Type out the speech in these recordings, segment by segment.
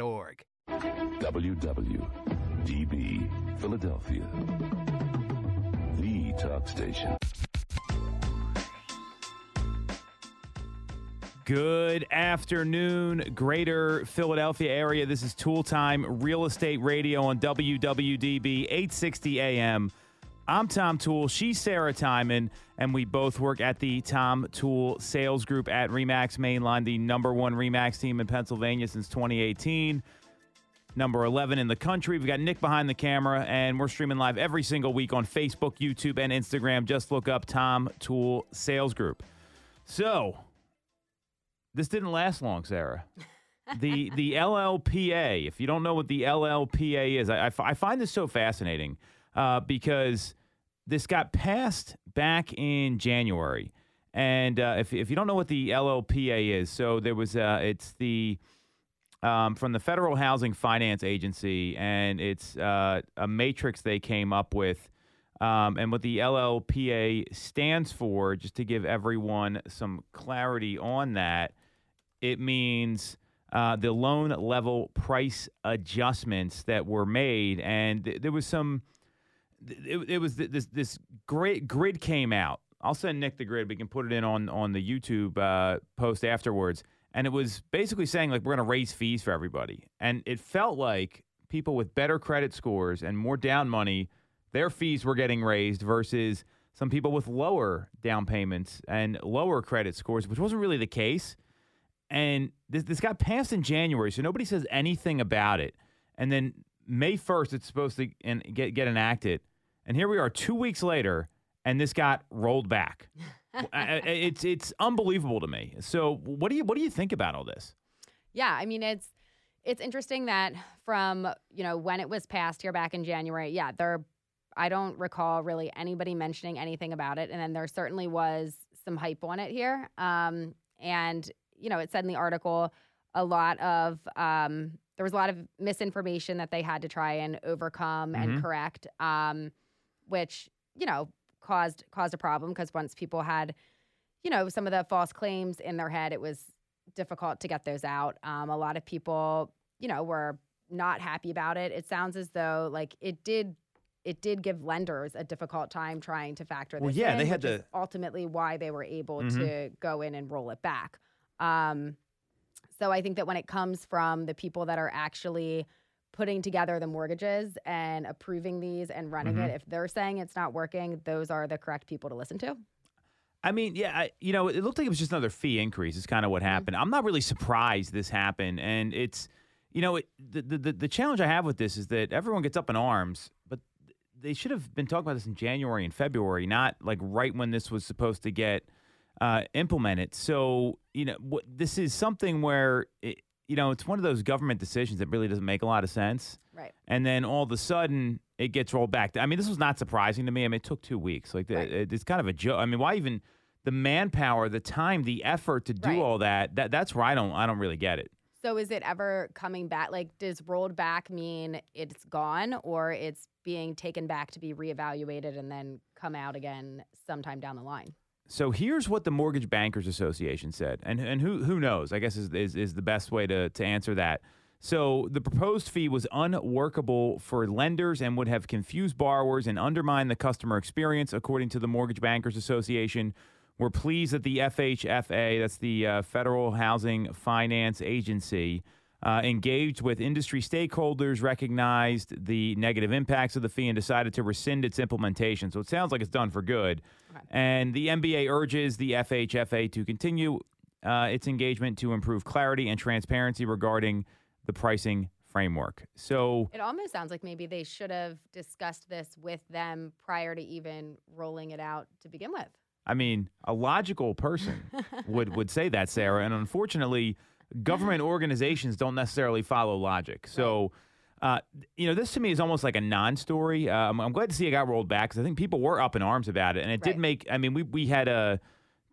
org. WWDB Philadelphia. The talk station. Good afternoon, greater Philadelphia area. This is Toole Time Real Estate Radio on WWDB 860 AM. I'm Tom Toole. She's Sarah Timon, and we both work at the Tom Toole Sales Group at Remax Mainline, the number one Remax team in Pennsylvania since 2018. Number 11 in the country. We've got Nick behind the camera, and we're streaming live every single week on Facebook, YouTube, and Instagram. Just look up Tom Toole Sales Group. So, this didn't last long, Sarah. the the LLPA. If you don't know what the LLPA is, I, I, I find this so fascinating uh, because this got passed back in January, and uh, if if you don't know what the LLPA is, so there was uh, it's the um, from the Federal Housing Finance Agency, and it's uh, a matrix they came up with. Um, and what the LLPA stands for, just to give everyone some clarity on that, it means uh, the loan level price adjustments that were made, and th- there was some. It, it was this this great grid came out. I'll send Nick the grid. We can put it in on on the YouTube uh, post afterwards, and it was basically saying like we're going to raise fees for everybody, and it felt like people with better credit scores and more down money, their fees were getting raised versus some people with lower down payments and lower credit scores, which wasn't really the case and this this got passed in January, so nobody says anything about it. And then May first, it's supposed to and get get enacted, and here we are two weeks later, and this got rolled back. I- I- it's it's unbelievable to me. So what do you what do you think about all this? Yeah, I mean it's it's interesting that from you know when it was passed here back in January, yeah, there I don't recall really anybody mentioning anything about it, and then there certainly was some hype on it here. Um, and you know, it said in the article a lot of um, there was a lot of misinformation that they had to try and overcome and Mhm. correct, um, which you know caused caused a problem because once people had you know some of the false claims in their head, it was difficult to get those out. Um, a lot of people, you know, were not happy about it. It sounds as though like it did. It did give lenders a difficult time trying to factor this Well, yeah, in, they had to- ultimately why they were able Mhm. to go in and roll it back. Um, so I think that when it comes from the people that are actually putting together the mortgages and approving these and running Mhm. it, if they're saying it's not working, those are the correct people to listen to. I mean, yeah, I, you know, it looked like it was just another fee increase. Is kind of what happened. I'm not really surprised this happened, and it's, you know, it, the, the the the challenge I have with this is that everyone gets up in arms, but they should have been talking about this in January and February, not like right when this was supposed to get uh, implemented. So, you know, what, this is something where, it, you know, it's one of those government decisions that really doesn't make a lot of sense. Right. And then all of a sudden, it gets rolled back. I mean, this was not surprising to me. I mean, it took two weeks. Like, the, it- it's kind of a joke. I mean, why even the manpower, the time, the effort to do Right. all that? That that's where I don't I don't really get it. So is it ever coming back? Like, does rolled back mean it's gone or it's being taken back to be reevaluated and then come out again sometime down the line? So here's what the Mortgage Bankers Association said, and and who who knows? I guess is is, is the best way to to answer that. So the proposed fee was unworkable for lenders and would have confused borrowers and undermined the customer experience, according to the Mortgage Bankers Association. We're pleased that the FHFA, that's the uh, Federal Housing Finance Agency, uh, engaged with industry stakeholders, recognized the negative impacts of the fee, and decided to rescind its implementation. So it sounds like it's done for good. And the MBA urges the FHFA to continue uh, its engagement to improve clarity and transparency regarding the pricing framework. So It almost sounds like maybe they should have discussed this with them prior to even rolling it out to begin with. I mean, a logical person would would say that, Sarah, and unfortunately, government organizations don't necessarily follow logic. So, uh, you know, this to me is almost like a non-story. Um, I'm glad to see it got rolled back because I think people were up in arms about it, and it did make. I mean, we we had a.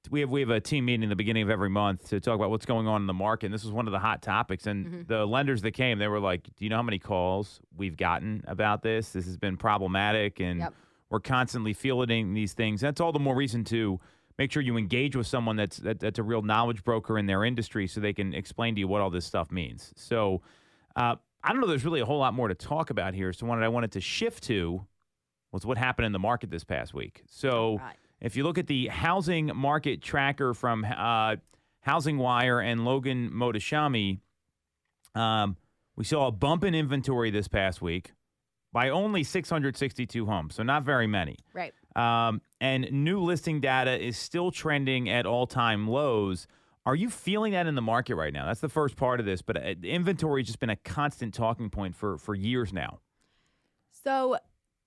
We have we have a team meeting in the beginning of every month to talk about what's going on in the market. And this was one of the hot topics. And Mm-hmm. the lenders that came, they were like, "Do you know how many calls we've gotten about this? This has been problematic, and Yep. we're constantly fielding these things. That's all the more reason to make sure you engage with someone that's that, that's a real knowledge broker in their industry, so they can explain to you what all this stuff means. So, Uh, I don't know. There's really a whole lot more to talk about here. So, one that I wanted to shift to was what happened in the market this past week. So, Right. if you look at the housing market tracker from uh, Housing Wire and Logan Mohtashami, um, we saw a bump in inventory this past week by only 662 homes, so not very many. Right. Um, and new listing data is still trending at all time lows. Are you feeling that in the market right now? That's the first part of this, but uh, inventory has just been a constant talking point for for years now. So,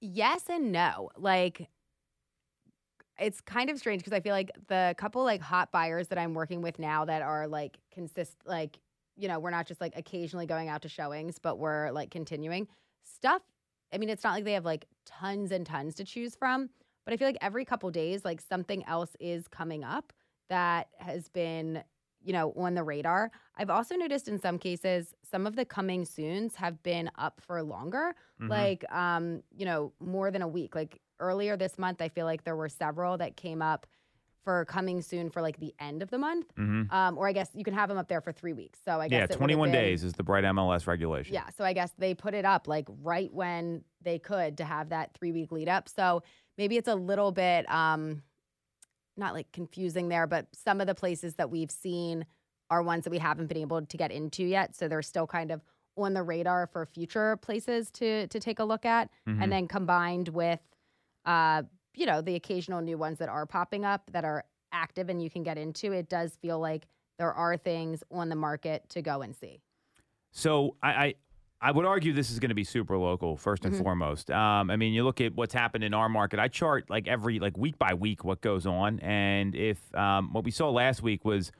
yes and no. Like, it's kind of strange because I feel like the couple like hot buyers that I'm working with now that are like consist like you know we're not just like occasionally going out to showings, but we're like continuing stuff. I mean, it's not like they have like tons and tons to choose from, but I feel like every couple days, like something else is coming up that has been you know on the radar. I've also noticed in some cases some of the coming soons have been up for longer Mhm. like um you know more than a week like earlier this month i feel like there were several that came up for coming soon for like the end of the month Mhm. um or i guess you can have them up there for three weeks so i guess Yeah, it would've 21 been- days is the bright MLS regulation. yeah so i guess they put it up like right when they could to have that three week lead up so maybe it's a little bit um not like confusing there but some of the places that we've seen are ones that we haven't been able to get into yet so they're still kind of on the radar for future places to to take a look at Mhm. and then combined with uh you know the occasional new ones that are popping up that are active and you can get into it does feel like there are things on the market to go and see So I, I would argue this is going to be super local 1st and Mhm. foremost. Um, I mean, you look at what's happened in our market. I chart like every like week by week what goes on, and if um, what we saw last week was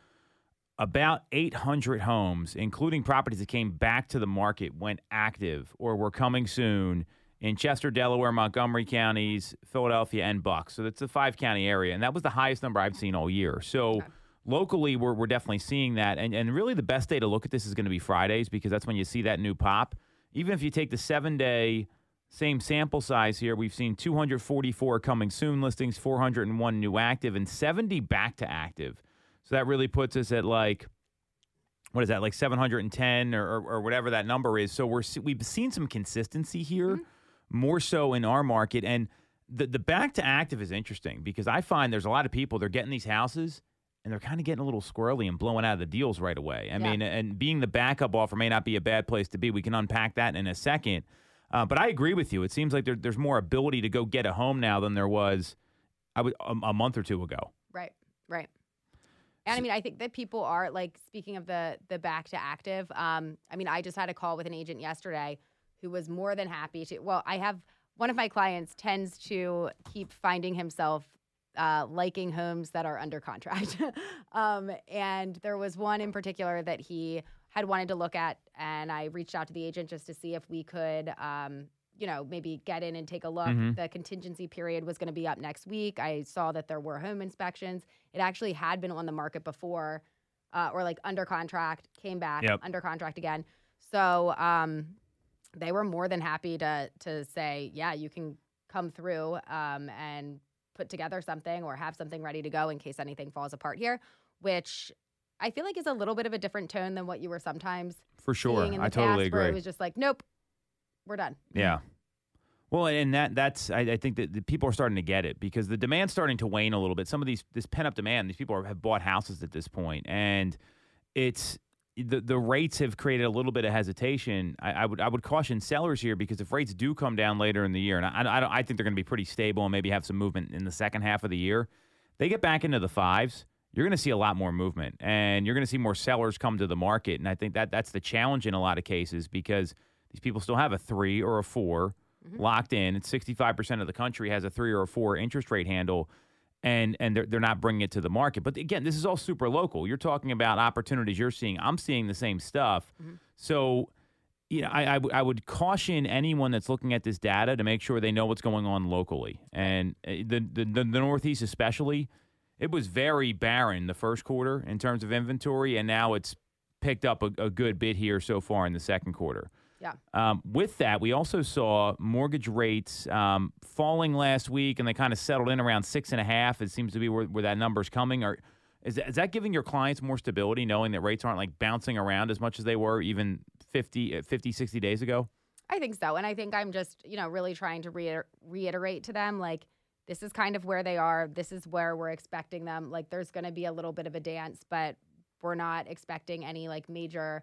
about 800 homes, including properties that came back to the market, went active or were coming soon in Chester, Delaware, Montgomery counties, Philadelphia, and Bucks. So that's the five county area, and that was the highest number I've seen all year. So Okay. Locally, we're, we're definitely seeing that. And, and really, the best day to look at this is going to be Fridays because that's when you see that new pop. Even if you take the seven day, same sample size here, we've seen 244 coming soon listings, 401 new active, and 70 back to active. So that really puts us at like, what is that, like 710 or, or, or whatever that number is. So we're, we've seen some consistency here, mm-hmm. more so in our market. And the, the back to active is interesting because I find there's a lot of people, they're getting these houses and they're kind of getting a little squirrely and blowing out of the deals right away. I Yeah. mean, and being the backup offer may not be a bad place to be. We can unpack that in a second. Uh, but I agree with you. It seems like there, there's more ability to go get a home now than there was I would, a, a month or two ago. Right, right. And I mean, I think that people are like speaking of the the back to active. Um, I mean, I just had a call with an agent yesterday who was more than happy to. Well, I have one of my clients tends to keep finding himself uh, liking homes that are under contract, um, and there was one in particular that he had wanted to look at, and I reached out to the agent just to see if we could. Um, you know, maybe get in and take a look. Mhm. The contingency period was going to be up next week. I saw that there were home inspections. It actually had been on the market before, uh, or like under contract, came back Yep. under contract again. So um, they were more than happy to to say, yeah, you can come through um, and put together something or have something ready to go in case anything falls apart here, which I feel like is a little bit of a different tone than what you were sometimes For sure. seeing in the I totally agree. it was just like, nope, we're done. Yeah. Well, and that that's I, I think that the people are starting to get it because the demand's starting to wane a little bit. Some of these this pent up demand, these people are, have bought houses at this point, and it's the the rates have created a little bit of hesitation. I, I would I would caution sellers here because if rates do come down later in the year, and I I, don't, I think they're going to be pretty stable and maybe have some movement in the second half of the year, they get back into the fives. You're going to see a lot more movement, and you're going to see more sellers come to the market. And I think that that's the challenge in a lot of cases because these people still have a three or a 4 mm-hmm. locked in. It's 65% of the country has a three or a four interest rate handle, and and they're, they're not bringing it to the market. But again, this is all super local. You're talking about opportunities you're seeing. I'm seeing the same stuff. So, you know, I, I, w- I would caution anyone that's looking at this data to make sure they know what's going on locally. And uh, the, the, the, the Northeast, especially, it was very barren the first quarter in terms of inventory, and now it's picked up a, a good bit here so far in the second quarter. Yeah. Um, with that, we also saw mortgage rates um, falling last week, and they kind of settled in around six and a half. It seems to be where, where that number's coming. Or is that, is that giving your clients more stability, knowing that rates aren't like bouncing around as much as they were even 50, uh, 50 60 days ago? I think so. And I think I'm just, you know, really trying to reiter- reiterate to them like, this is kind of where they are. This is where we're expecting them. Like, there's going to be a little bit of a dance, but we're not expecting any like major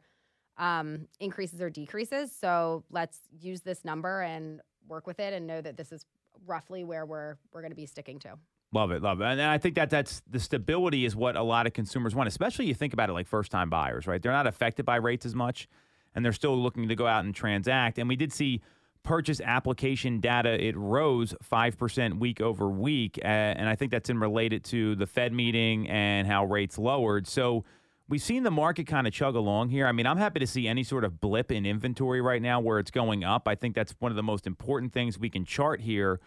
um, increases or decreases. So let's use this number and work with it and know that this is roughly where we're we're going to be sticking to. Love it, love it, and I think that that's the stability is what a lot of consumers want. Especially you think about it like first time buyers, right? They're not affected by rates as much, and they're still looking to go out and transact. And we did see purchase application data it rose 5% week over week uh, and i think that's in related to the fed meeting and how rates lowered so we've seen the market kind of chug along here i mean i'm happy to see any sort of blip in inventory right now where it's going up i think that's one of the most important things we can chart here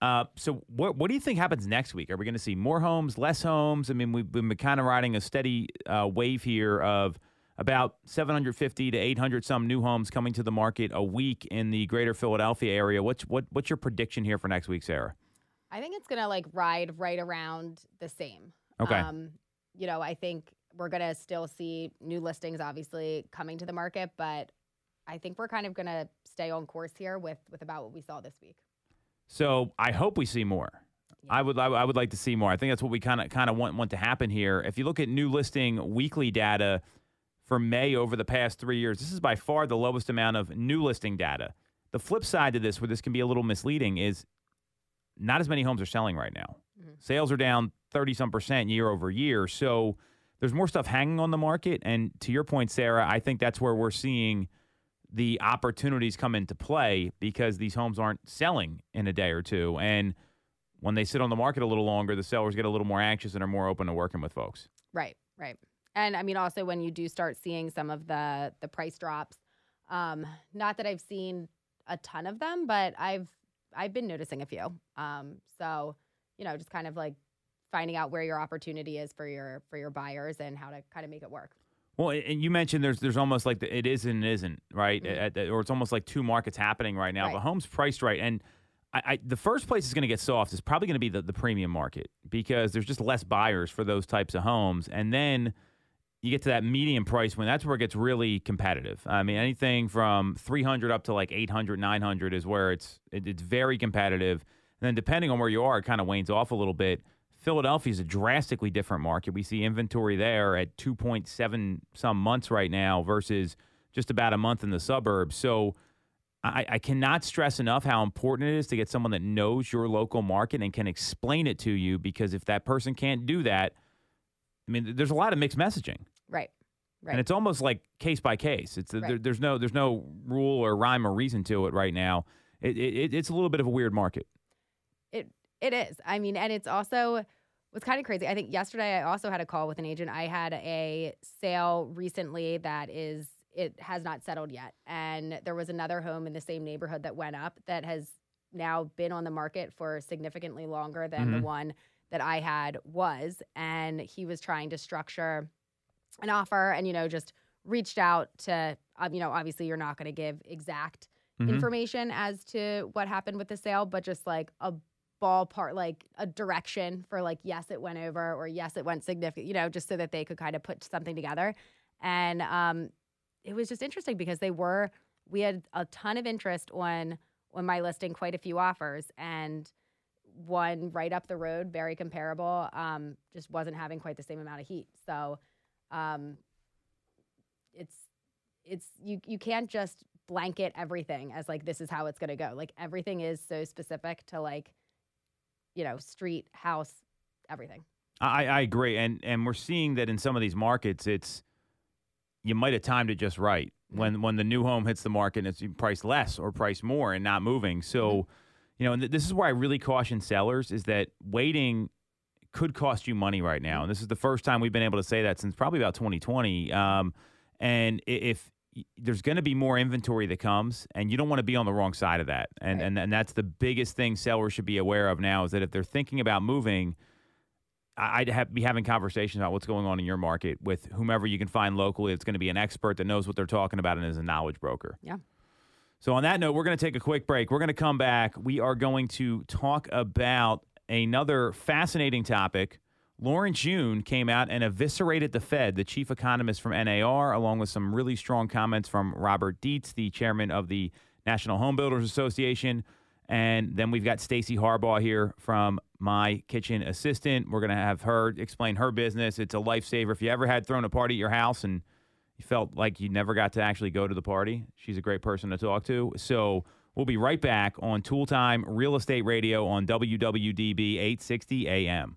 uh, so what what do you think happens next week? Are we going to see more homes, less homes? I mean, we've been kind of riding a steady uh, wave here of about 750 to 800 some new homes coming to the market a week in the greater Philadelphia area. What's what what's your prediction here for next week, Sarah? I think it's going to like ride right around the same. Okay. Um, you know, I think we're going to still see new listings obviously coming to the market, but I think we're kind of going to stay on course here with with about what we saw this week. So I hope we see more. Yeah. I would I would like to see more. I think that's what we kind of kind of want want to happen here. If you look at new listing weekly data for May over the past three years, this is by far the lowest amount of new listing data. The flip side to this, where this can be a little misleading, is not as many homes are selling right now. Mhm. Sales are down thirty some percent year over year. So there's more stuff hanging on the market. And to your point, Sarah, I think that's where we're seeing the opportunities come into play because these homes aren't selling in a day or two. And when they sit on the market a little longer, the sellers get a little more anxious and are more open to working with folks. Right, right. And I mean, also when you do start seeing some of the the price drops, um, not that I've seen a ton of them, but I've I've been noticing a few. Um, so you know, just kind of like finding out where your opportunity is for your for your buyers and how to kind of make it work. Well, and you mentioned there's there's almost like the, it is and it isn't right, Mhm. At- or it's almost like two markets happening right now. Right. But homes priced right, and I, I the first place is going to get soft is probably going to be the, the premium market because there's just less buyers for those types of homes, and then you get to that medium price when that's where it gets really competitive. I mean, anything from 300 up to like 800, 900 is where it's it, it's very competitive. And then depending on where you are, it kind of wanes off a little bit. Philadelphia is a drastically different market. We see inventory there at 2.7 some months right now versus just about a month in the suburbs. So I, I cannot stress enough how important it is to get someone that knows your local market and can explain it to you because if that person can't do that, I mean, there's a lot of mixed messaging. Right, right. And it's almost like case by case. It's there, there's no there's no rule or rhyme or reason to it right now. It, it, it's a little bit of a weird market. It it is. I mean, and it's also what's kind of crazy. I think yesterday I also had a call with an agent. I had a sale recently that is it has not settled yet, and there was another home in the same neighborhood that went up that has now been on the market for significantly longer than Mhm. the one that I had was, and he was trying to structure an offer, and you know just reached out to um, you know obviously you're not going to give exact Mhm. information as to what happened with the sale, but just like a ballpark, like a direction for like, yes, it went over or yes, it went significant, you know, just so that they could kind of put something together. And um, it was just interesting because they were, we had a ton of interest on on my listing, quite a few offers, and one right up the road, very comparable, um, just wasn't having quite the same amount of heat. So um, it's it's you you can't just blanket everything as like this is how it's going to go. Like everything is so specific to like you know, street, house, everything. I, I agree, and and we're seeing that in some of these markets, it's you might have timed it just right when when the new home hits the market and it's priced less or priced more and not moving. So, you know, and th- this is where I really caution sellers is that waiting could cost you money right now, and this is the first time we've been able to say that since probably about 2020. Um, and if there's going to be more inventory that comes, and you don't want to be on the wrong side of that, and Right. and and that's the biggest thing sellers should be aware of now is that if they're thinking about moving. I'd have, be having conversations about what's going on in your market with whomever you can find locally. It's going to be an expert that knows what they're talking about and is a knowledge broker. Yeah. So, on that note, we're going to take a quick break. We're going to come back. We are going to talk about another fascinating topic Lawrence Yun came out and eviscerated the Fed, the chief economist from NAR, along with some really strong comments from Robert Dietz, the chairman of the National Home Builders Association. And then we've got Stacy Harbaugh here from My Kitchen Assistant. We're going to have her explain her business. It's a lifesaver. If you ever had thrown a party at your house and you felt like you never got to actually go to the party, she's a great person to talk to. So we'll be right back on Toole Time Real Estate Radio on WWDB 860 AM.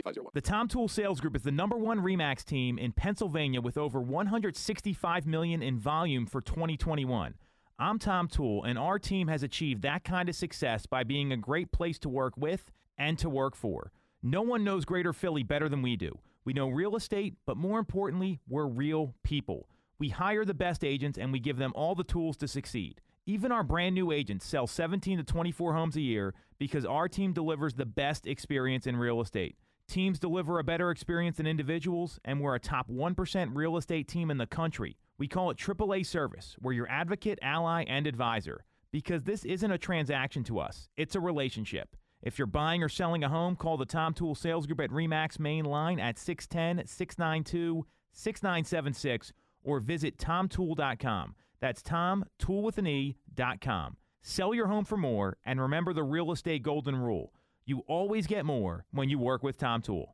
The Tom Toole Sales Group is the number one Remax team in Pennsylvania with over 165 million in volume for 2021. I'm Tom Toole, and our team has achieved that kind of success by being a great place to work with and to work for. No one knows Greater Philly better than we do. We know real estate, but more importantly, we're real people. We hire the best agents and we give them all the tools to succeed. Even our brand new agents sell 17 to 24 homes a year because our team delivers the best experience in real estate. Teams deliver a better experience than individuals, and we're a top 1% real estate team in the country. We call it AAA service. We're your advocate, ally, and advisor because this isn't a transaction to us, it's a relationship. If you're buying or selling a home, call the Tom Toole Sales Group at REMAX main line at 610 692 6976 or visit tomtoole.com. That's Tom, tool with an E, dot com. Sell your home for more and remember the real estate golden rule. You always get more when you work with Tom Toole.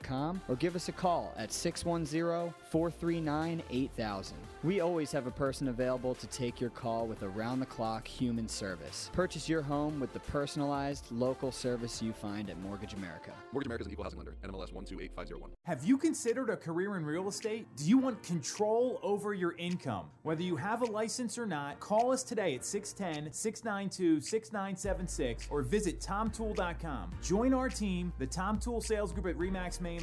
or give us a call at 610 439 8000. We always have a person available to take your call with around the clock human service. Purchase your home with the personalized local service you find at Mortgage America. Mortgage America's equal housing lender, NMLS 128501. Have you considered a career in real estate? Do you want control over your income? Whether you have a license or not, call us today at 610 692 6976 or visit tomtoole.com. Join our team, the Tom Toole Sales Group at REMAX Main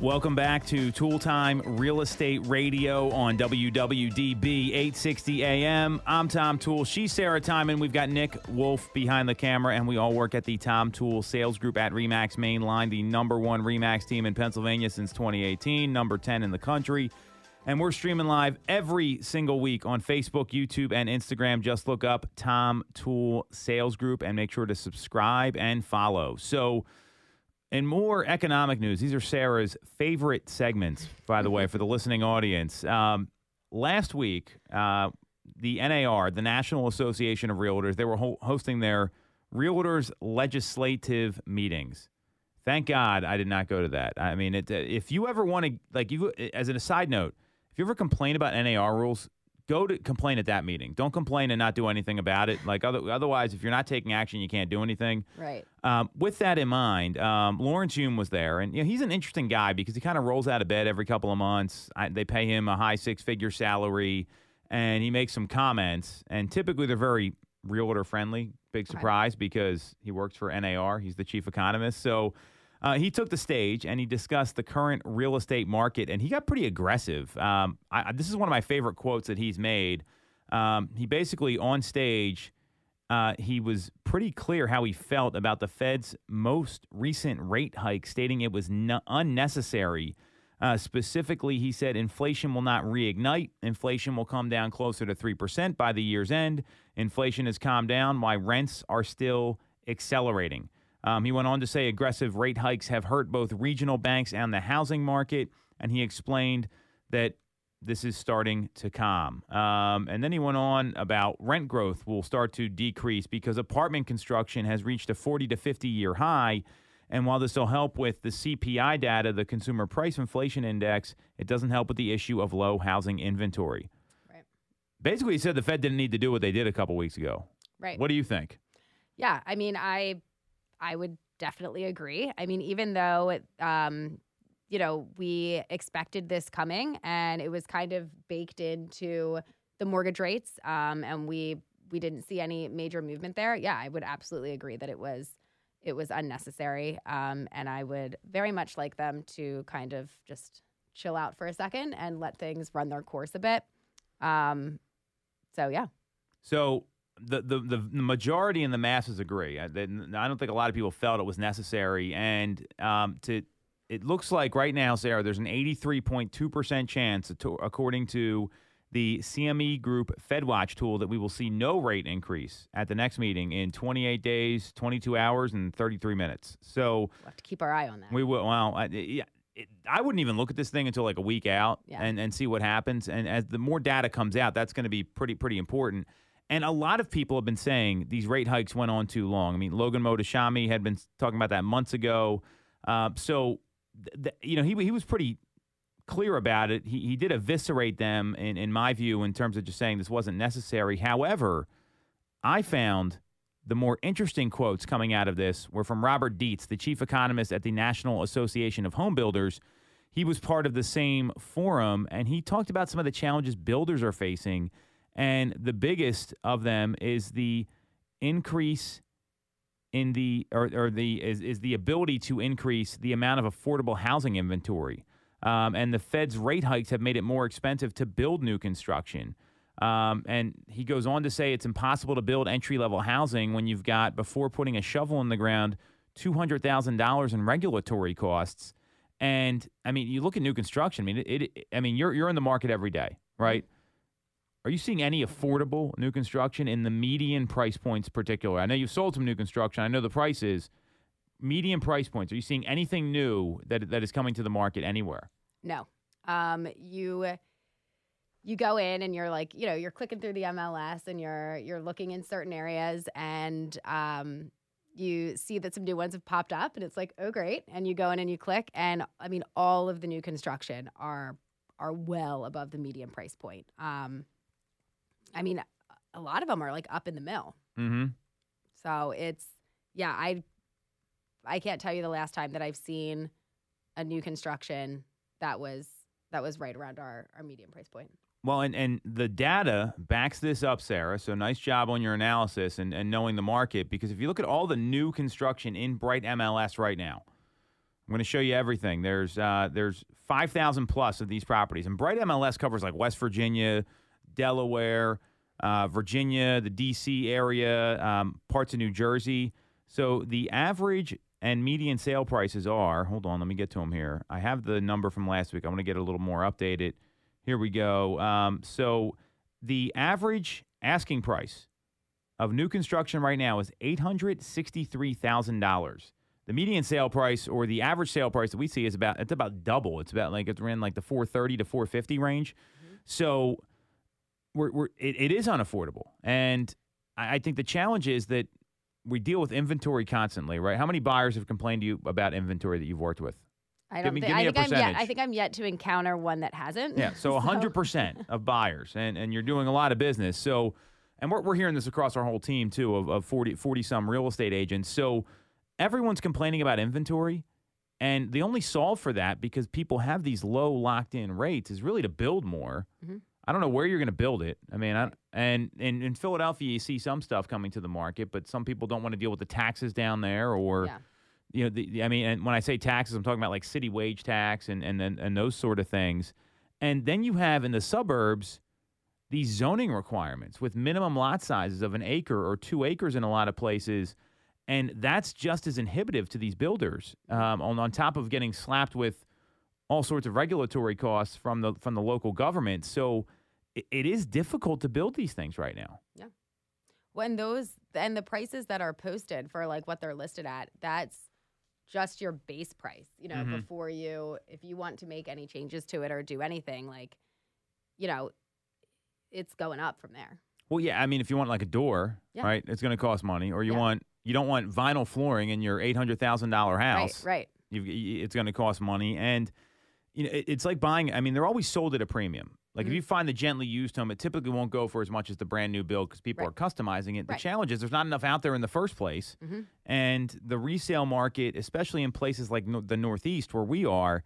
Welcome back to Toole Time Real Estate Radio on WWDB 860 AM. I'm Tom Toole. She's Sarah Timon. We've got Nick Wolf behind the camera, and we all work at the Tom Toole Sales Group at Remax Main Line, the number one Remax team in Pennsylvania since 2018, number 10 in the country. And we're streaming live every single week on Facebook, YouTube, and Instagram. Just look up Tom Toole Sales Group and make sure to subscribe and follow. So, in more economic news, these are Sarah's favorite segments, by the way, for the listening audience. Um, last week, uh, the NAR, the National Association of Realtors, they were ho- hosting their Realtors legislative meetings. Thank God I did not go to that. I mean, it, if you ever want to, like, you as an aside note, if you ever complain about NAR rules, go to complain at that meeting. Don't complain and not do anything about it. Like other, otherwise, if you're not taking action, you can't do anything. Right. Um, with that in mind, um, Lawrence Yun was there, and you know he's an interesting guy because he kind of rolls out of bed every couple of months. I, they pay him a high six-figure salary, and he makes some comments, and typically they're very realtor friendly. Big surprise because he works for NAR. He's the chief economist, so. Uh, he took the stage and he discussed the current real estate market, and he got pretty aggressive. Um, I, this is one of my favorite quotes that he's made. Um, he basically, on stage, uh, he was pretty clear how he felt about the Fed's most recent rate hike, stating it was n- unnecessary. Uh, specifically, he said inflation will not reignite. Inflation will come down closer to 3% by the year's end. Inflation has calmed down while rents are still accelerating. Um, he went on to say aggressive rate hikes have hurt both regional banks and the housing market. And he explained that this is starting to calm. Um, and then he went on about rent growth will start to decrease because apartment construction has reached a 40 to 50 year high. And while this will help with the CPI data, the Consumer Price Inflation Index, it doesn't help with the issue of low housing inventory. Right. Basically, he said the Fed didn't need to do what they did a couple weeks ago. Right. What do you think? Yeah, I mean, I I would definitely agree. I mean, even though um, you know, we expected this coming and it was kind of baked into the mortgage rates, um, and we we didn't see any major movement there. Yeah, I would absolutely agree that it was it was unnecessary, um, and I would very much like them to kind of just chill out for a second and let things run their course a bit. Um, so yeah. So the, the the majority and the masses agree. I, they- I don't think a lot of people felt it was necessary, and um, to it looks like right now, Sarah, there's an 83.2 percent chance, according to the CME Group FedWatch tool, that we will see no rate increase at the next meeting in 28 days, 22 hours, and 33 minutes. So We'll have to keep our eye on that. we will. Well, I, yeah, it, I wouldn't even look at this thing until like a week out Yeah. and, and see what happens. And as the more data comes out, that's going to be pretty pretty important. And a lot of people have been saying these rate hikes went on too long. I mean, Logan Mohtashami had been talking about that months ago. Uh, so, th- th- you know, he he was pretty clear about it. He he did eviscerate them in in my view in terms of just saying this wasn't necessary. However, I found the more interesting quotes coming out of this were from Robert Dietz, the chief economist at the National Association of Home Builders. He was part of the same forum, and he talked about some of the challenges builders are facing. And the biggest of them is the increase in the or, or the is, is the ability to increase the amount of affordable housing inventory. Um, and the Fed's rate hikes have made it more expensive to build new construction. Um, and he goes on to say it's impossible to build entry level housing when you've got, before putting a shovel in the ground, $200,000 in regulatory costs. And I mean, you look at new construction. I mean, it, it, I mean, you're, you're in the market every day, right? Are you seeing any affordable new construction in the median price points, particular? I know you've sold some new construction. I know the prices. median price points. Are you seeing anything new that that is coming to the market anywhere? No. Um, you you go in and you're like, you know, you're clicking through the MLS and you're you're looking in certain areas and um, you see that some new ones have popped up and it's like, oh great, and you go in and you click and I mean, all of the new construction are are well above the median price point. Um, I mean, a lot of them are like up in the mill. Mm-hmm. So it's yeah, I I can't tell you the last time that I've seen a new construction that was that was right around our our median price point. Well, and, and the data backs this up, Sarah. So nice job on your analysis and, and knowing the market. Because if you look at all the new construction in Bright MLS right now, I'm going to show you everything. There's uh, there's 5,000 plus of these properties, and Bright MLS covers like West Virginia, Delaware, uh, Virginia, the D.C. area, um, parts of New Jersey. So the average and median sale prices are. Hold on, let me get to them here. I have the number from last week. I'm going to get a little more updated. Here we go. Um, so the average asking price of new construction right now is eight hundred sixty-three thousand dollars. The median sale price or the average sale price that we see is about it's about double. It's about like it's in like the four thirty to four fifty range. So we're, we're it, it is unaffordable, and I, I think the challenge is that we deal with inventory constantly, right? How many buyers have complained to you about inventory that you've worked with? I don't me- think give me I a think I'm yet I think I'm yet to encounter one that hasn't. Yeah, so 100% of buyers, and, and you're doing a lot of business. So, and we're, we're hearing this across our whole team, too, of, of 40, 40 some real estate agents. So, everyone's complaining about inventory. And the only solve for that, because people have these low locked in rates, is really to build more. Mhm. I don't know where you're going to build it. I mean, I, and, and in Philadelphia, you see some stuff coming to the market, but some people don't want to deal with the taxes down there or Yeah. you know, the, the- I mean, and when I say taxes, I'm talking about like city wage tax and and and, and those sort of things. And then you have in the suburbs these zoning requirements with minimum lot sizes of an acre or two acres in a lot of places, and that's just as inhibitive to these builders. Um, on on top of getting slapped with all sorts of regulatory costs from the from the local government, so it, it is difficult to build these things right now. Yeah. When those and the prices that are posted for like what they're listed at, that's just your base price. You know, Mhm. before you if you want to make any changes to it or do anything, like you know, it's going up from there. Well, yeah. I mean, if you want like a door, Yeah. right, it's going to cost money. Or you Yeah. want you don't want vinyl flooring in your eight hundred thousand dollar house. Right, right. You've, it's going to cost money, and you know it's like buying. I mean, they're always sold at a premium. Like Mm-hmm. if you find the gently used home, it typically won't go for as much as the brand new build because people Right. are customizing it. The Right. challenge is there's not enough out there in the first place, Mhm. and the resale market, especially in places like no, the Northeast where we are,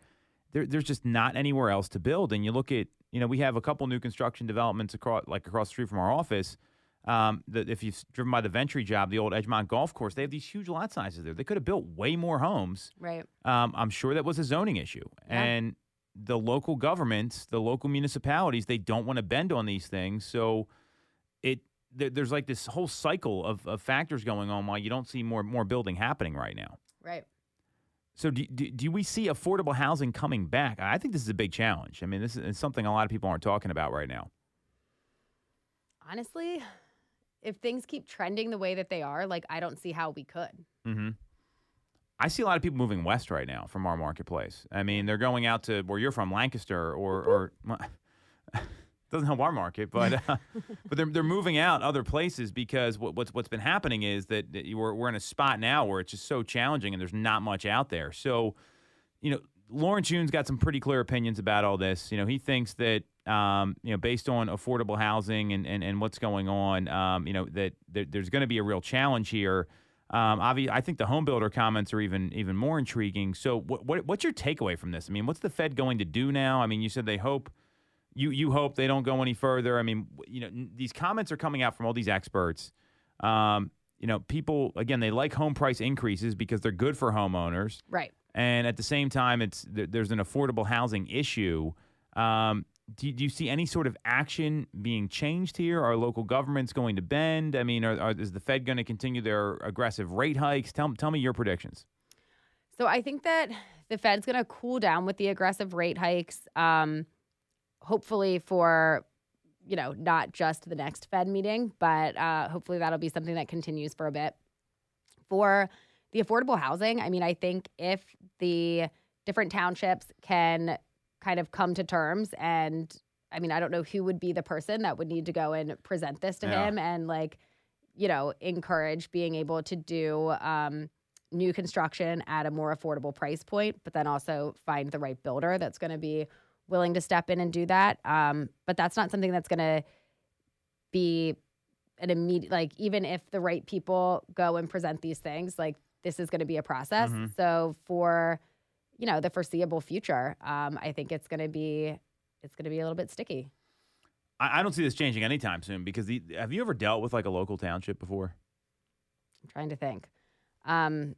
there, there's just not anywhere else to build. And you look at, you know, we have a couple new construction developments across, like across the street from our office. Um, that if you've driven by the Ventry job, the old Edgemont Golf Course, they have these huge lot sizes there. They could have built way more homes. Right. Um, I'm sure that was a zoning issue, Yeah. and the local governments, the local municipalities, they don't want to bend on these things. So it there, there's like this whole cycle of, of factors going on why you don't see more more building happening right now. Right. So do, do, do we see affordable housing coming back? I think this is a big challenge. I mean, this is something a lot of people aren't talking about right now. Honestly, if things keep trending the way that they are, like I don't see how we could. hmm I see a lot of people moving west right now from our marketplace. I mean, they're going out to where you're from, Lancaster, or or well, doesn't help our market, but uh, but they're they're moving out other places because what, what's what's been happening is that, that you- we're we're in a spot now where it's just so challenging and there's not much out there. So, you know, Lawrence Yun's got some pretty clear opinions about all this. You know, he thinks that um, you know, based on affordable housing and and, and what's going on, um, you know, that there, there's going to be a real challenge here. Um, obvi- I think the home builder comments are even even more intriguing. So, what, what what's your takeaway from this? I mean, what's the Fed going to do now? I mean, you said they hope you you hope they don't go any further. I mean, you know, these comments are coming out from all these experts. Um, you know, people again, they like home price increases because they're good for homeowners, Right. and at the same time, it's there's an affordable housing issue. Um, do, do you see any sort of action being changed here? Are local governments going to bend? I mean, are, are, is the Fed going to continue their aggressive rate hikes? Tell, tell me your predictions. So I think that the Fed's going to cool down with the aggressive rate hikes. Um, hopefully for you know not just the next Fed meeting, but uh, hopefully that'll be something that continues for a bit. For the affordable housing, I mean, I think if the different townships can kind of come to terms and I mean, I don't know who would be the person that would need to go and present this to Yeah. him and like, you know, encourage being able to do um, new construction at a more affordable price point, but then also find the right builder that's going to be willing to step in and do that. Um, but that's not something that's going to be an immediate, like, even if the right people go and present these things, like, this is going to be a process. Mhm. So for, you know, the foreseeable future, um, I think it's going to be, it's going to be a little bit sticky. I, I don't see this changing anytime soon because the, have you ever dealt with like a local township before? I'm trying to think. Um,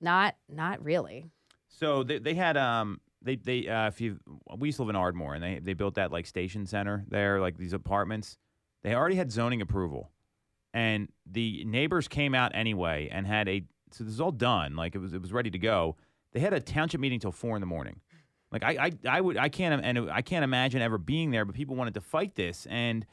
not, not really. So they, they had um they they uh, if you we used to live in Ardmore and they they built that like station center there like these apartments. They already had zoning approval, and the neighbors came out anyway and had a so this is all done like it was it was ready to go. They had a township meeting till four in the morning. Like I I, I would I can't and I can't imagine ever being there, but people wanted to fight this and.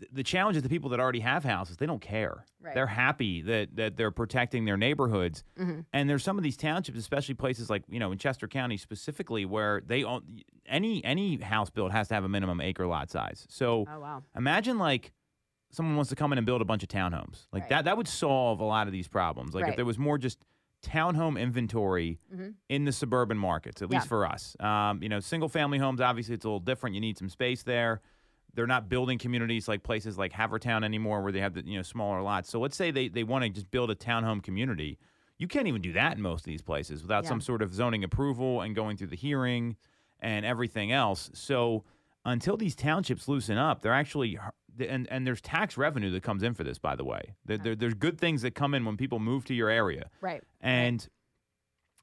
th- The challenge is the people that already have houses; they don't care. Right. They're happy that that they're protecting their neighborhoods. Mhm. And there's some of these townships, especially places like you know in Chester County specifically, where they own any any house built has to have a minimum acre lot size. So Oh, wow. imagine like someone wants to come in and build a bunch of townhomes. Like Right. that that would solve a lot of these problems. Like if there was more just townhome inventory Mhm. in the suburban markets, at least Yeah. for us. Um, you know, single family homes obviously it's a little different. You need some space there. They're not building communities like places like Havertown anymore, where they have the you know smaller lots. So let's say they they want to just build a townhome community. You can't even do that in most of these places without Yeah. some sort of zoning approval and going through the hearing and everything else. So until these townships loosen up, they're actually and and there's tax revenue that comes in for this. By the way, there, there, there's good things that come in when people move to your area. Right. And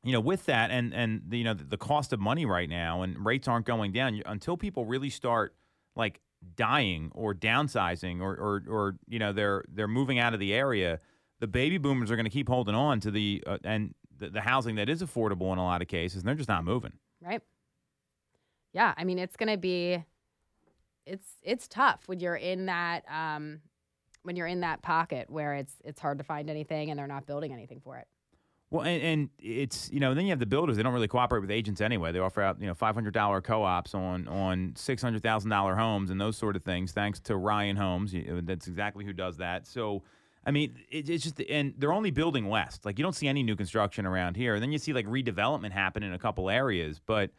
you know, with that, and and the, you know, the, the cost of money right now, and rates aren't going down until people really start like dying or downsizing, or or or you know, they're they're moving out of the area. The baby boomers are going to keep holding on to the uh, and the, the housing that is affordable in a lot of cases, and they're just not moving. right? Yeah, I mean it's going to be it's it's tough when you're in that um when you're in that pocket where it's it's hard to find anything and they're not building anything for it. Well, and, and it's you know then you have the builders. They don't really cooperate with agents anyway. They offer out you know five hundred dollar co-ops on on six hundred thousand dollar homes and those sort of things. Thanks to Ryan Homes, that's exactly who does that. So, I mean, it, it's just and they're only building west. Like you don't see any new construction around here. And then you see like redevelopment happen in a couple areas, but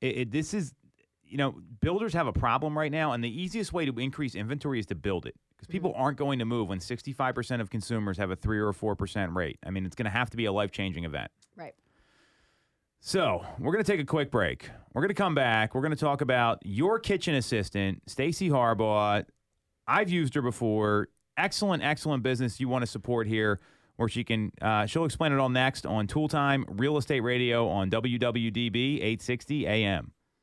it, it, this is you know builders have a problem right now, and the easiest way to increase inventory is to build it because people aren't going to move when sixty five percent of consumers have a three or four percent rate. I mean, it's going to have to be a life changing event. Right. So we're going to take a quick break. We're going to come back. We're going to talk about your kitchen assistant, Stacy Harbaugh. I've used her before. Excellent, excellent business you want to support here. Where she can, uh, she'll explain it all next on Toole Time Real Estate Radio on WWDB 860 AM.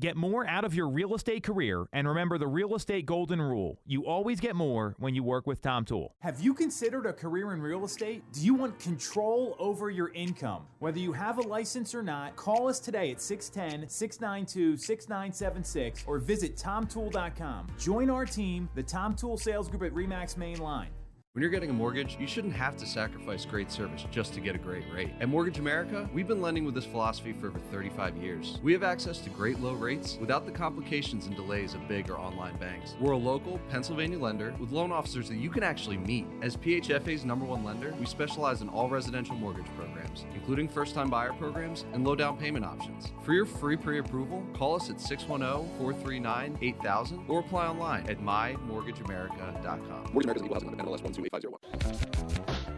Get more out of your real estate career and remember the real estate golden rule. You always get more when you work with Tom Toole. Have you considered a career in real estate? Do you want control over your income? Whether you have a license or not, call us today at 610 692 6976 or visit tomtoole.com. Join our team, the Tom Toole Sales Group at Remax Main Line. When you're getting a mortgage, you shouldn't have to sacrifice great service just to get a great rate. At Mortgage America, we've been lending with this philosophy for over 35 years. We have access to great low rates without the complications and delays of big or online banks. We're a local Pennsylvania lender with loan officers that you can actually meet. As PHFA's number one lender, we specialize in all residential mortgage programs, including first time buyer programs and low down payment options. For your free pre approval, call us at 610 439 8000 or apply online at mymortgageamerica.com. Mortgage America's equal housing lender. NMLS 128501.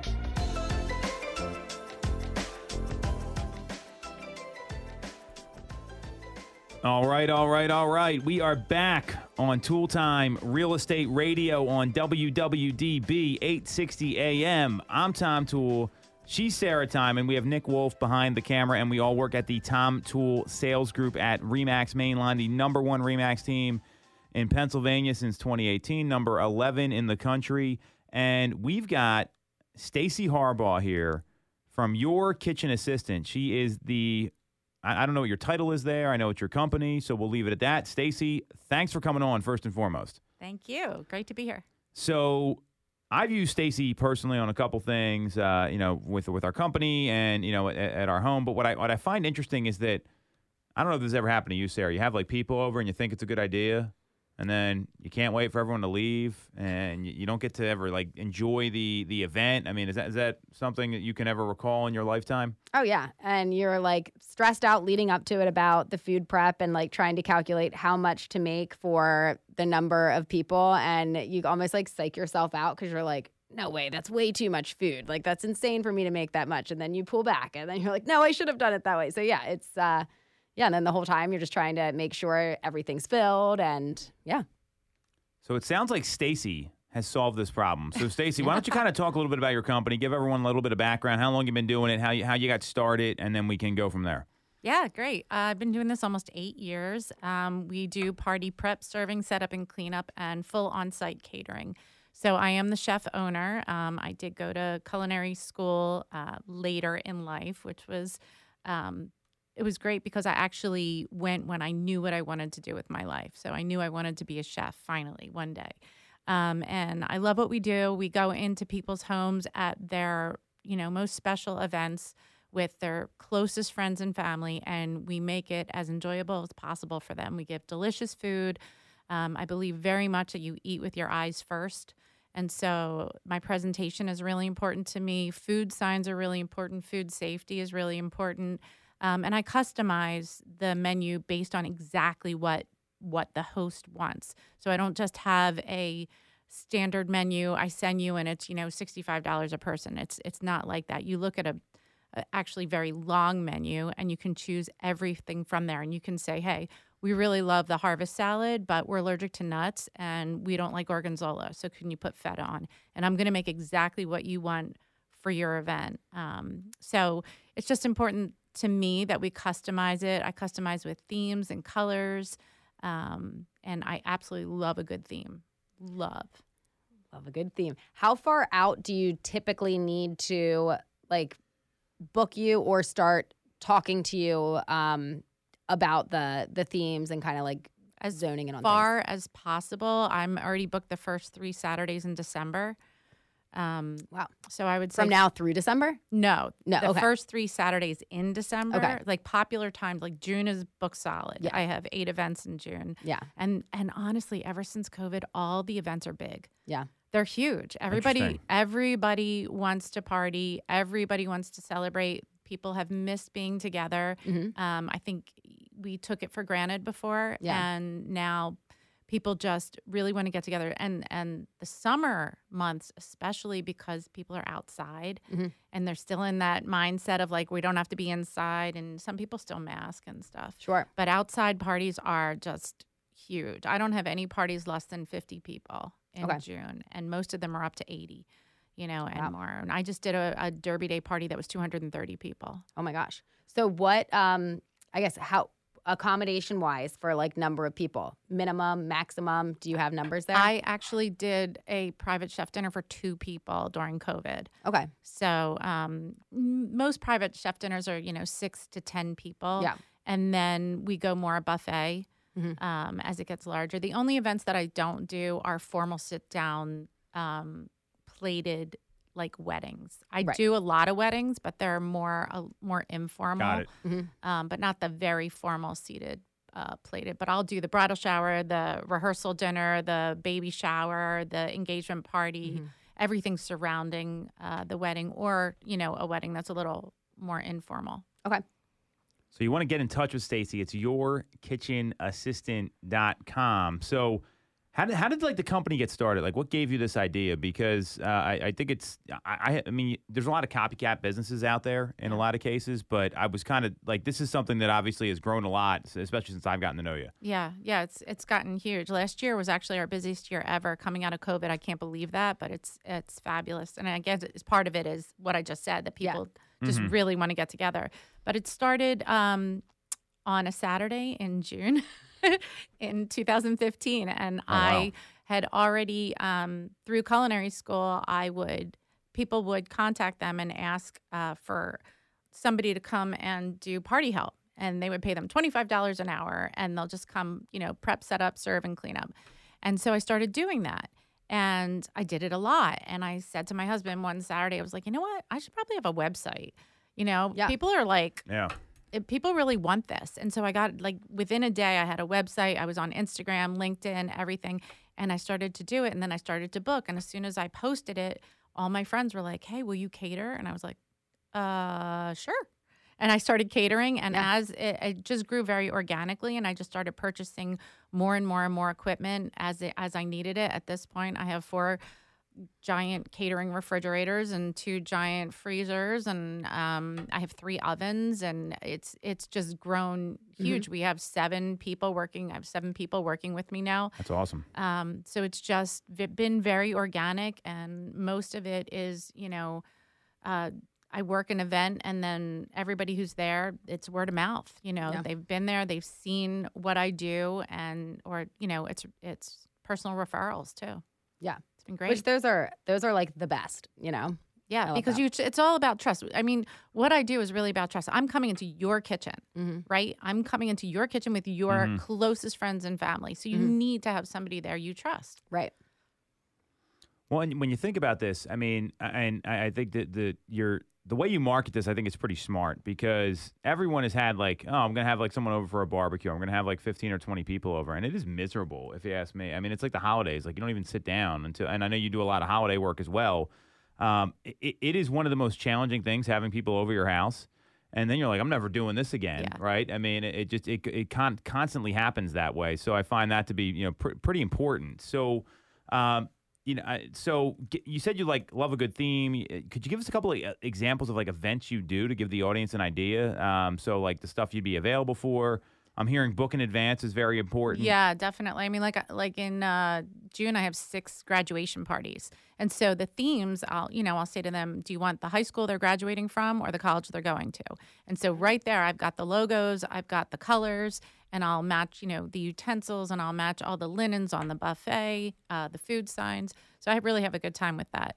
All right, all right, all right. We are back on Toole Time Real Estate Radio on WWDB 860 AM. I'm Tom Toole. She's Sarah Time, and we have Nick Wolf behind the camera, and we all work at the Tom Toole Sales Group at Remax Mainline, the number one Remax team in Pennsylvania since 2018, number 11 in the country. And we've got Stacy Harbaugh here from Your Kitchen Assistant. She is the I, I don't know what your title is there. I know it's your company, so we'll leave it at that. Stacy, thanks for coming on first and foremost. Thank you. Great to be here. So I've used Stacy personally on a couple things, uh, you know, with with our company and you know at, at our home. But what I what I find interesting is that I don't know if this ever happened to you, Sarah. You have like people over and you think it's a good idea, and then you can't wait for everyone to leave, and you, don't get to ever like enjoy the the event. I mean, is that is that something that you can ever recall in your lifetime? Oh yeah, and you're like stressed out leading up to it about the food prep and like trying to calculate how much to make for the number of people, and you almost like psych yourself out because you're like, no way, that's way too much food. Like that's insane for me to make that much, and then you pull back, and then you're like, no, I should have done it that way. So yeah, it's uh, yeah, and then the whole time you're just trying to make sure everything's filled, and yeah. So it sounds like Stacy has solved this problem. So Stacy, why don't you kind of talk a little bit about your company, give everyone a little bit of background, how long you've been doing it, how you, how you got started, and then we can go from there. Yeah, great. Uh, I've been doing this almost eight years. Um, we do party prep, serving, setup, and cleanup, and full on site catering. So I am the chef owner. Um, I did go to culinary school uh, later in life, which was um, it was great because I actually went when I knew what I wanted to do with my life. So I knew I wanted to be a chef finally one day. Um, and I love what we do. We go into people's homes at their, you know, most special events with their closest friends and family, and we make it as enjoyable as possible for them. We give delicious food. Um, I believe very much that you eat with your eyes first. And so my presentation is really important to me. Food signs are really important. Food safety is really important. Um, and I customize the menu based on exactly what what the host wants. So I don't just have a standard menu I send you and it's you know $65 a person. It's it's not like that. You look at a, a actually very long menu and you can choose everything from there and you can say, "Hey, we really love the harvest salad, but we're allergic to nuts and we don't like gorgonzola. So can you put feta on? And I'm going to make exactly what you want for your event. Um, so it's just important to me that we customize it. I customize with themes and colors. Um, and I absolutely love a good theme. Love. Love a good theme. How far out do you typically need to like book you or start talking to you um, about the the themes and kind of like As zoning in on Far as possible. I'm already booked the first three Saturdays in December. Um, Wow. So I would things? say from now through December? No, No, The okay. first three Saturdays in December, Okay. like popular times, like June is book solid. Yeah. I have eight events in June, Yeah. and and honestly, ever since COVID, all the events are big. Yeah. They're huge. Everybody, everybody wants to party. Everybody wants to celebrate. People have missed being together. Mhm. Um, I think we took it for granted before, Yeah. and now people just really want to get together. And and the summer months, especially because people are outside Mhm. and they're still in that mindset of like we don't have to be inside, and some people still mask and stuff. Sure. But outside parties are just huge. I don't have any parties less than 50 people in Okay. June, and most of them are up to 80, you know, and Wow. more. And I just did a, a Derby Day party that was 230 people. Oh my gosh. So what um I guess how accommodation wise for like number of people? Minimum, maximum, do you have numbers there? I actually did a private chef dinner for two people during COVID. okay. So um, most private chef dinners are, you know, six to 10 people. Yeah. And then we go more a buffet Mhm. um, as it gets larger. The only events that I don't do are formal sit down, um, plated like weddings. I Right. do a lot of weddings, but they're more uh, more informal. Got it. Mhm. Um, but not the very formal seated uh, plated. But I'll do the bridal shower, the rehearsal dinner, the baby shower, the engagement party, Mm-hmm. everything surrounding uh, the wedding, or you know, a wedding that's a little more informal. Okay. So you want to get in touch with Stacy? It's yourkitchenassistant.com. So how did how did like the company get started? Like, what gave you this idea? Because uh, I, I think it's I, I mean, there's a lot of copycat businesses out there in a lot of cases, but I was kind of like, this is something that obviously has grown a lot, especially since I've gotten to know you. Yeah, yeah, it's it's gotten huge. Last year was actually our busiest year ever. Coming out of COVID, I can't believe that, but it's it's fabulous. And I guess it's part of it is what I just said that Yeah. people just Mhm. really want to get together. But it started um, on a Saturday in June in 2015, and I had already um, through culinary school. I would people would contact them and ask uh, for somebody to come and do party help and they would pay them $25 an hour and they'll just come you know prep set up serve and clean up and so i started doing that and i did it a lot and i said to my husband one saturday i was like you know what i should probably have a website you know Yeah. people are like Yeah. It- people really want this. And so I got like within a day, I had a website, I was on Instagram, LinkedIn, everything. And I started to do it. And then I started to book. And as soon as I posted it, all my friends were like, hey, will you cater? And I was like, uh, sure. And I started catering. And Yeah. as it, it just grew very organically, and I just started purchasing more and more and more equipment as it, as I needed it. At this point, I have four giant catering refrigerators and two giant freezers and um, I have three ovens and it's it's just grown huge. We have seven people working. I have seven people working with me now. That's awesome. Um, so it's just been very organic and most of it is you know uh, I work an event and then everybody who's there it's word of mouth. You know Yeah. they've been there, they've seen what I do and or you know it's it's personal referrals too. Yeah. It's been great. Which those are those are like the best, you know. Yeah, because that. you it's all about trust. I mean, what I do is really about trust. I'm coming into your kitchen, Mhm. right? I'm coming into your kitchen with your Mhm. closest friends and family. So you Mhm. need to have somebody there you trust. Right. Well, and when you think about this, I mean, I- and I I think that the your the way you market this, I think it's pretty smart because everyone has had like, oh, I'm gonna have like someone over for a barbecue. I'm gonna have like 15 or 20 people over, and it is miserable if you ask me. I mean, it's like the holidays. Like you don't even sit down until. And I know you do a lot of holiday work as well. Um, it, it is one of the most challenging things having people over your house. And then you're like, I'm never doing this again, Yeah. right? I mean, it, it just it it con- constantly happens that way. So I find that to be you know pr- pretty important. So, um, you know, I, so you said you like love a good theme. Could you give us a couple of uh, examples of like events you do to give the audience an idea? Um, so like the stuff you'd be available for. I'm hearing book in advance is very important. Yeah, definitely. I mean, like like in uh, June, I have six graduation parties, and so the themes, I'll you know, I'll say to them, "Do you want the high school they're graduating from or the college they're going to?" And so right there, I've got the logos, I've got the colors, and I'll match you know the utensils, and I'll match all the linens on the buffet, uh, the food signs. So I really have a good time with that.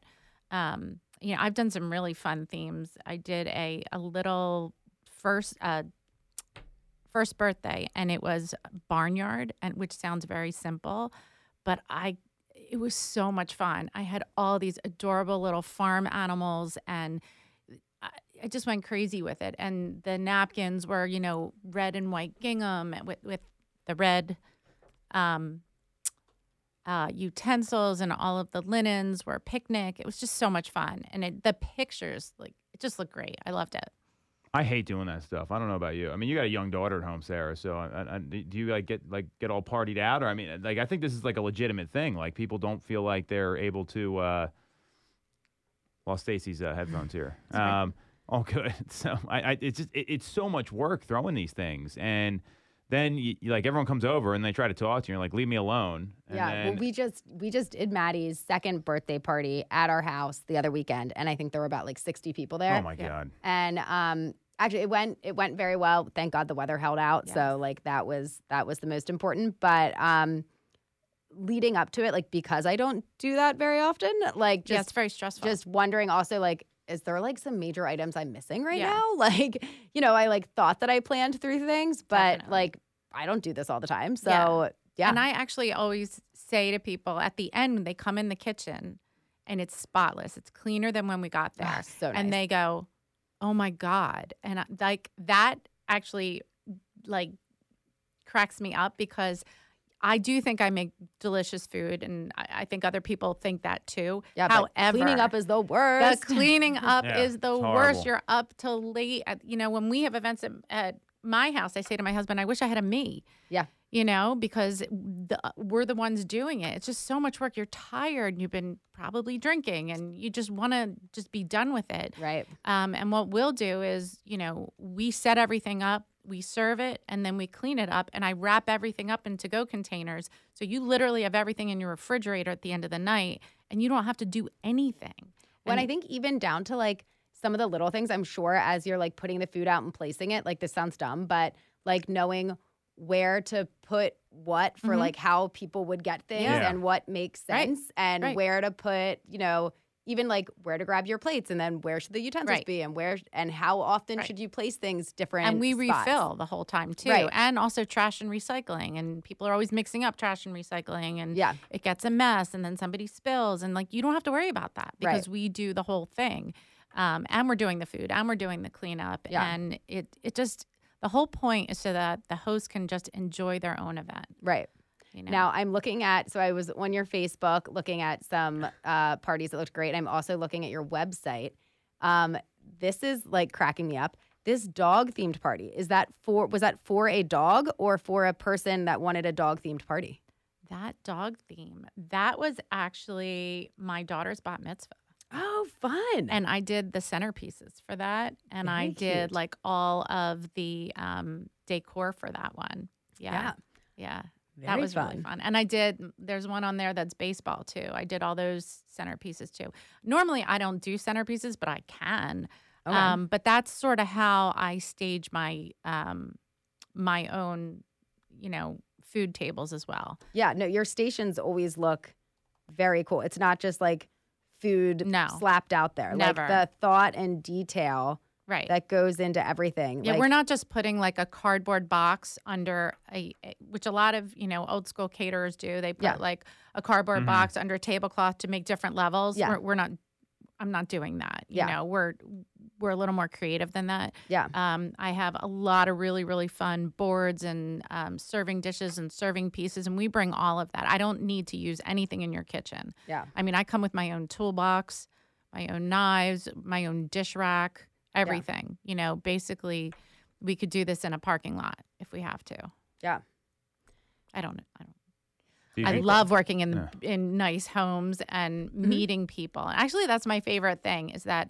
Um, you know, I've done some really fun themes. I did a a little first. Uh, first birthday and it was barnyard and which sounds very simple but i it was so much fun i had all these adorable little farm animals and I, I just went crazy with it and the napkins were you know red and white gingham with, with the red um uh, utensils and all of the linens were picnic. It was just so much fun, and it, the pictures like it just looked great. I loved it. I hate doing that stuff. I don't know about you. I mean, you got a young daughter at home, Sarah. So, I, I, do you like get like get all partied out, or I mean, like I think this is like a legitimate thing. Like people don't feel like they're able to. uh Lost Stacy's uh, headphones here. Um, oh, good. So I, I it's just it, it's so much work throwing these things, and then you, you- like everyone comes over and they try to talk to you, and you're like, leave me alone. And yeah. then- well, we just we just did Maddie's second birthday party at our house the other weekend, and I think there were about like sixty people there. oh my god. And um, actually, it went it went very well. Thank God the weather held out. Yes. So like that was that was the most important. But um, leading up to it, like because I don't do that very often, like yeah, just it's very stressful. just wondering also like is there like some major items i'm missing right Yeah. now like you know i like thought that i planned through things but Definitely. like i don't do this all the time so Yeah. yeah, And I actually always say to people at the end when they come in the kitchen and it's spotless, it's cleaner than when we got there. Ah, so And they go, "Oh my god!" And I, like that actually like cracks me up because I do think I make delicious food, and I, I think other people think that too. yeah but However, cleaning up is the worst. the cleaning up Yeah, is the worst. You're up till late. At, you know, when we have events at, at my house, I say to my husband, "I wish I had a me." Yeah. You know, because the, we're the ones doing it. It's just so much work. You're tired. You've been probably drinking, and you just want to just be done with it. right Um, and what we'll do is, you know, we set everything up, we serve it, and then we clean it up. And I wrap everything up in to go containers. So you literally have everything in your refrigerator at the end of the night, and you don't have to do anything. when i think even down to like some of the little things i'm sure as you're like putting the food out and placing it like this sounds dumb but like knowing where to put what for Mhm. like how people would get things Yeah. and what makes Right. sense and Right. where to put you know even like where to grab your plates and then where should the utensils Right. be and where and how often Right. should you place things different and we spots. refill the whole time too Right. and also trash and recycling and people are always mixing up trash and recycling and yeah it gets a mess and then somebody spills and like you don't have to worry about that because we do the whole thing um, and we're doing the food and we're doing the cleanup Yeah. and it it just the whole point is so that the host can just enjoy their own event right you know Now I'm looking at so I was on your Facebook looking at some uh, parties that looked great. I'm also looking at your website. Um, this is like cracking me up. This dog themed party is that for was that for a dog or for a person that wanted a dog themed party? that dog theme that was actually my daughter's bat mitzvah Oh, fun! and I did the centerpieces for that, and I Very did cute. like all of the um, decor for that one. Yeah, yeah, that Very was really fun. fun. And I did. There's one on there that's baseball too. I did all those centerpieces too. Normally, I don't do centerpieces, but I can. Okay. Um, but that's sort of how I stage my um, my own, you know, food tables as well. yeah, no, your stations always look very cool. It's not just like food No. slapped out there. Never. Like the thought and detail Right. that goes into everything. Yeah, like, we're not just putting like a cardboard box under a, a- which a lot of you know old school caterers do. They put Yeah. like a cardboard box under a tablecloth to make different levels. Yeah. We're, we're not. I'm not doing that. You Yeah. know, we're we're a little more creative than that. Yeah. Um, I have a lot of really really fun boards and um, serving dishes and serving pieces, and we bring all of that. I don't need to use anything in your kitchen. Yeah. I mean, I come with my own toolbox, my own knives, my own dish rack, everything. You know, basically, we could do this in a parking lot if we have to. Yeah. I don't. I don't. Do I think- love working in Yeah. in nice homes and Mm-hmm. meeting people. Actually, that's my favorite thing is that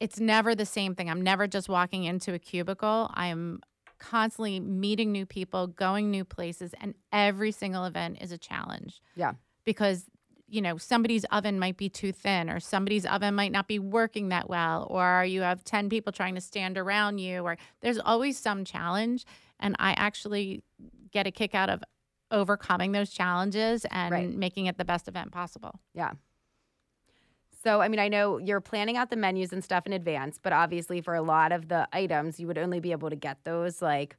it's never the same thing. I'm never just walking into a cubicle. I'm constantly meeting new people, going new places, and every single event is a challenge Yeah. because you know somebody's oven might be too thin or somebody's oven might not be working that well or you have 10 people trying to stand around you or there's always some challenge and i actually get a kick out of overcoming those challenges and Right. making it the best event possible Yeah. So, I mean, I know you're planning out the menus and stuff in advance, but obviously for a lot of the items, you would only be able to get those like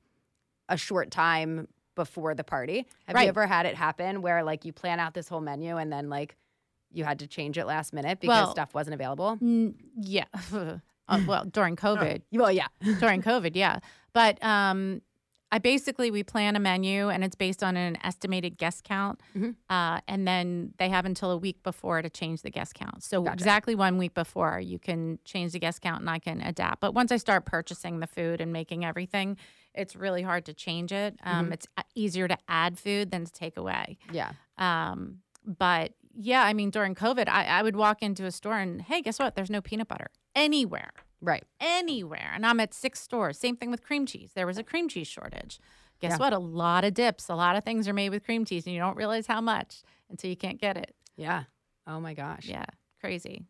a short time before the party. Have Right. you ever had it happen where like you plan out this whole menu and then like you had to change it last minute because Well- stuff wasn't available? Mm, yeah Uh, well during covid Well, yeah. during COVID, yeah. But um, I basically we plan a menu and it's based on an estimated guest count, Mhm. uh, and then they have until a week before to change the guest count. So Gotcha. exactly one week before you can change the guest count and I can adapt. But once I start purchasing the food and making everything, it's really hard to change it. Um, It's uh, easier to add food than to take away. Yeah. Um, but yeah, I mean, during COVID, I, I would walk into a store and hey, guess what? There's no peanut butter anywhere Right. anywhere. And I'm at six stores. Same thing with cream cheese. There was a cream cheese shortage. Guess Yeah. what? A lot of dips, a lot of things are made with cream cheese, and you don't realize how much until you can't get it. Yeah. Oh my gosh. Yeah, crazy.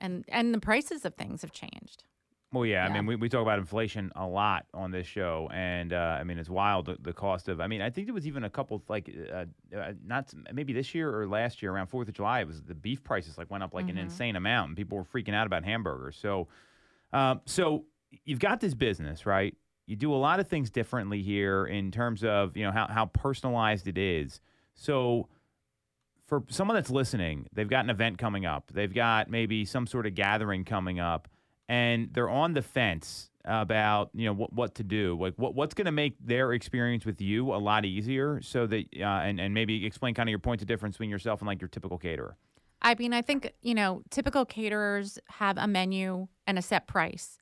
And and the prices of things have changed. Well, yeah, I mean, we, we talk about inflation a lot on this show, and uh, I mean, it's wild the, the cost of. I mean, I think there was even a couple like, uh, uh, not maybe this year or last year around Fourth of July. It was the beef prices like went up like an insane amount, and people were freaking out about hamburgers. So, um, so you've got this business, right? You do a lot of things differently here in terms of you know how how personalized it is. So for someone that's listening, they've got an event coming up. They've got maybe some sort of gathering coming up, and they're on the fence about you know what what to do. Like what what's going to make their experience with you a lot easier, so that uh, and and maybe explain kind of your points of difference between yourself and like your typical caterer. I mean, I think, you know, typical caterers have a menu and a set price.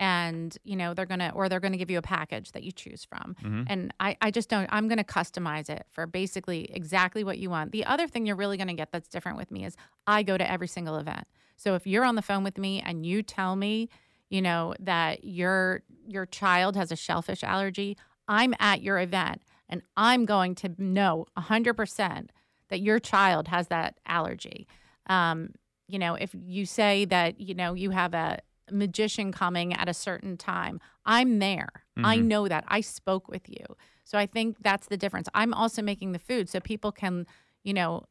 And, you know, they're going to, or they're going to give you a package that you choose from. And I, I just don't, I'm going to customize it for basically exactly what you want. The other thing you're really going to get that's different with me is I go to every single event. So if you're on the phone with me and you tell me, you know, that your, your child has a shellfish allergy, I'm at your event and I'm going to know 100% that your child has that allergy. Um, you know, if you say that, you know, you have a magician coming at a certain time, I'm there. I know that. I spoke with you. So I think that's the difference. I'm also making the food so people can, you know,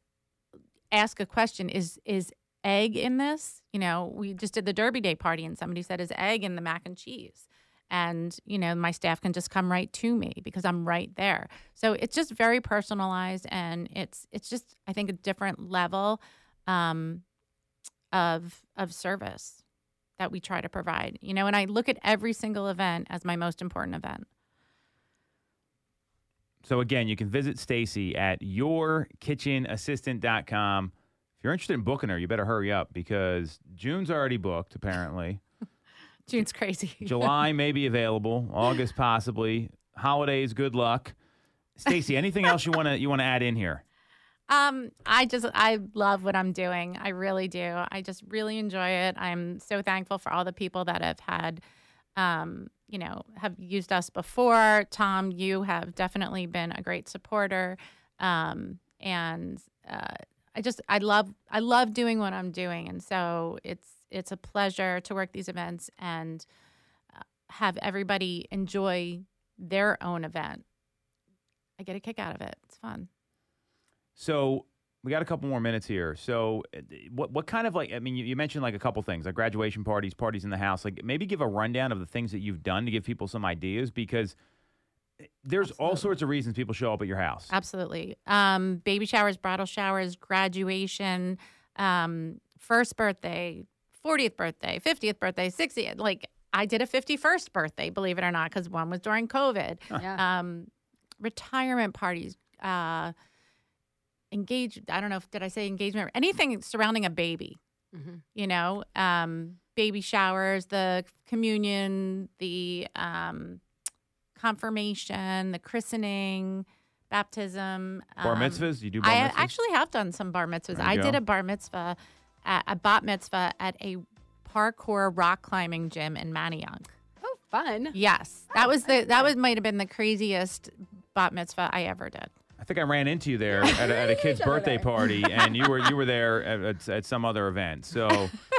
ask a question is is egg in this? You know, we just did the Derby Day party and somebody said is egg in the mac and cheese? And, you know, my staff can just come right to me because I'm right there. So it's just very personalized and it's it's just I think a different level um, of of service that we try to provide. You know, and I look at every single event as my most important event. So again, you can visit Stacy at yourkitchenassistant.com. If you're interested in booking her, you better hurry up because June's already booked apparently. June's crazy. July may be available, August possibly. Holidays, good luck. Stacy, anything else you want to you want to add in here? Um, I just I love what I'm doing. I really do. I just really enjoy it. I'm so thankful for all the people that have had um, you know, have used us before. Tom, you have definitely been a great supporter. Um, and uh, I just I love I love doing what I'm doing, and so it's it's a pleasure to work these events and uh, have everybody enjoy their own event. I get a kick out of it. It's fun. So we got a couple more minutes here. So, uh, what what kind of like? I mean, you, you mentioned like a couple things, like graduation parties, parties in the house. Like, maybe give a rundown of the things that you've done to give people some ideas because there's all sorts of reasons people show up at your house. Absolutely. Um, baby showers, bridal showers, graduation, um, first birthday, 40th birthday, 50th birthday, 60th. Like I did a 51st birthday, believe it or not, because one was during COVID. Yeah. Um, retirement parties, uh, engage. I don't know if did I say engagement? Anything surrounding a baby. Mhm. You know, um, baby showers, the communion, the um, confirmation, the christening, baptism, Bar um, mitzvahs, you do bar I mitzvahs? actually have done some bar mitzvahs. I go. did a bar mitzvah, at, a bat mitzvah at a parkour rock climbing gym in Manayunk. Oh, fun. Yes, that was the that was might have been the craziest bat mitzvah I ever did. I think I ran into you there at a, at a kid's birthday party, and you were you were there at, at, at some other event. So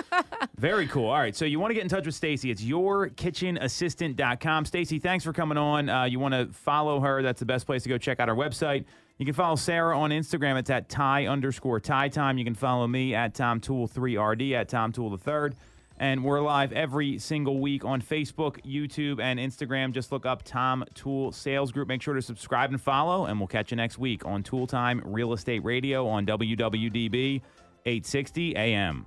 very cool. All right, so you want to get in touch with Stacy? It's yourkitchenassistant.com. Stacy, thanks for coming on. Uh, you want to follow her? That's the best place to go check out her website. You can follow Sarah on Instagram. It's at Ty underscore Ty Time. You can follow me at Tom Toole 3RD at Tom Toole the Third. And we're live every single week on Facebook, YouTube, and Instagram. Just look up Tom Toole Sales Group. Make sure to subscribe and follow, and we'll catch you next week on Toole Time Real Estate Radio on WWDB 860 AM.